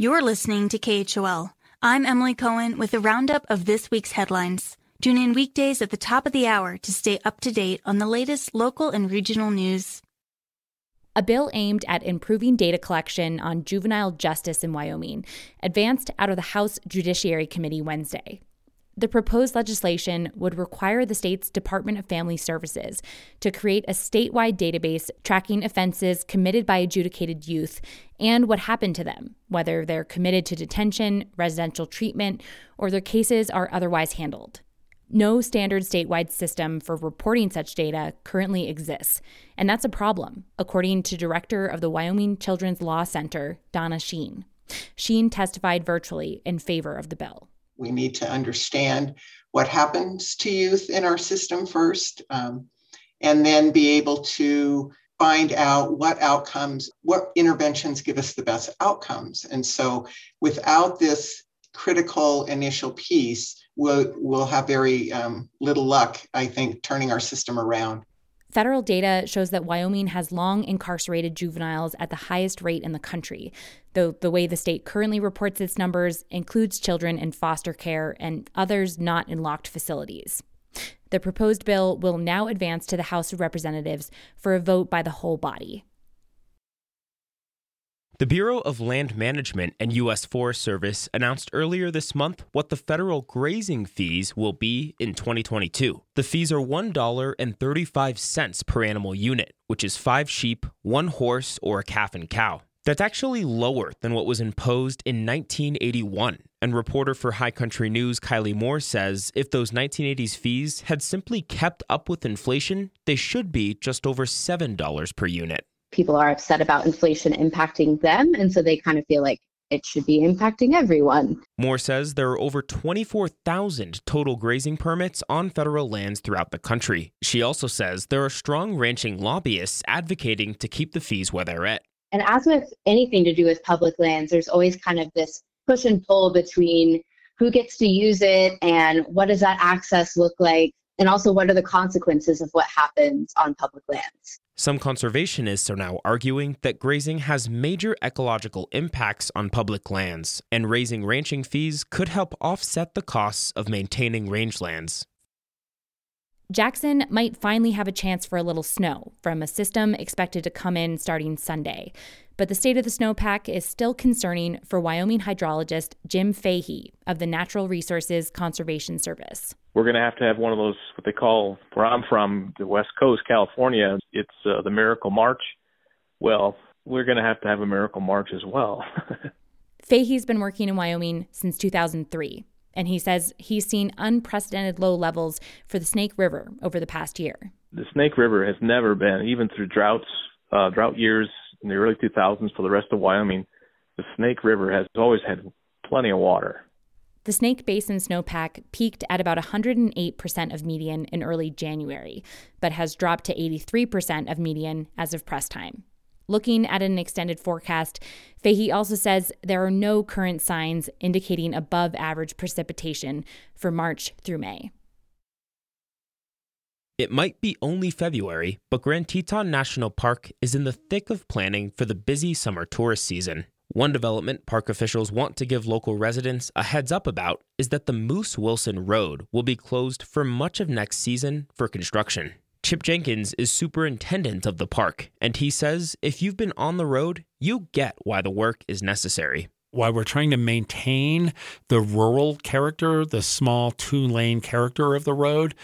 You're listening to KHOL. I'm Emily Cohen with a roundup of this week's headlines. Tune in weekdays at the top of the hour to stay up to date on the latest local and regional news. A bill aimed at improving data collection on juvenile justice in Wyoming advanced out of the House Judiciary Committee Wednesday. The proposed legislation would require the state's Department of Family Services to create a statewide database tracking offenses committed by adjudicated youth and what happened to them, whether they're committed to detention, residential treatment, or their cases are otherwise handled. No standard statewide system for reporting such data currently exists, and that's a problem, according to Director of the Wyoming Children's Law Center, Donna Sheen. Sheen testified virtually in favor of the bill. We need to understand what happens to youth in our system first, um, and then be able to find out what outcomes, what interventions give us the best outcomes. And so without this critical initial piece, we'll, we'll have very um, little luck, I think, turning our system around. Federal data shows that Wyoming has long incarcerated juveniles at the highest rate in the country, though the way the state currently reports its numbers includes children in foster care and others not in locked facilities. The proposed bill will now advance to the House of Representatives for a vote by the whole body. The Bureau of Land Management and U.S. Forest Service announced earlier this month what the federal grazing fees will be in 2022. The fees are $1.35 per animal unit, which is five sheep, one horse, or a calf and cow. That's actually lower than what was imposed in 1981. And reporter for High Country News Kylie Mohr says if those 1980s fees had simply kept up with inflation, they should be just over $7 per unit people are upset about inflation impacting them. And so they kind of feel like it should be impacting everyone. Mohr says there are over 24,000 total grazing permits on federal lands throughout the country. She also says there are strong ranching lobbyists advocating to keep the fees where they're at. And as with anything to do with public lands, there's always kind of this push and pull between who gets to use it and what does that access look like, and also what are the consequences of what happens on public lands. Some conservationists are now arguing that grazing has major ecological impacts on public lands, and raising ranching fees could help offset the costs of maintaining rangelands. Jackson might finally have a chance for a little snow from a system expected to come in starting Sunday. But the state of the snowpack is still concerning for Wyoming hydrologist Jim Fahey of the Natural Resources Conservation Service we're going to have to have one of those what they call where I'm from, the West Coast, California. It's uh, the Miracle March. Well, we're going to have to have a Miracle March as well. Fahey's been working in Wyoming since 2003, and he says he's seen unprecedented low levels for the Snake River over the past year. The Snake River has never been, even through droughts, uh, drought years in the early 2000s for the rest of Wyoming, the Snake River has always had plenty of water. The Snake Basin snowpack peaked at about 108% of median in early January, but has dropped to 83% of median as of press time. Looking at an extended forecast, Fahey also says there are no current signs indicating above average precipitation for March through May. It might be only February, but Grand Teton National Park is in the thick of planning for the busy summer tourist season. One development park officials want to give local residents a heads up about is that the Moose Wilson Road will be closed for much of next season for construction. Chip Jenkins is superintendent of the park, and he says if you've been on the road, you get why the work is necessary. While we're trying to maintain the rural character, the small two lane character of the road,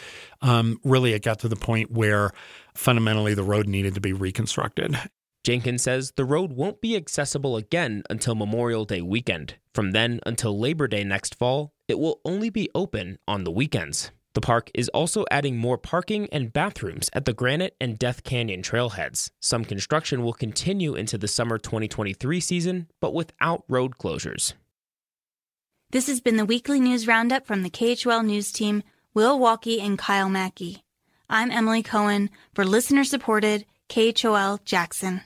um, really it got to the point where fundamentally the road needed to be reconstructed. Jenkins says the road won't be accessible again until Memorial Day weekend. From then until Labor Day next fall, it will only be open on the weekends. The park is also adding more parking and bathrooms at the Granite and Death Canyon trailheads. Some construction will continue into the summer 2023 season, but without road closures. This has been the weekly news roundup from the KHOL News Team, Will Walkey and Kyle Mackie. I'm Emily Cohen for listener supported KHOL Jackson.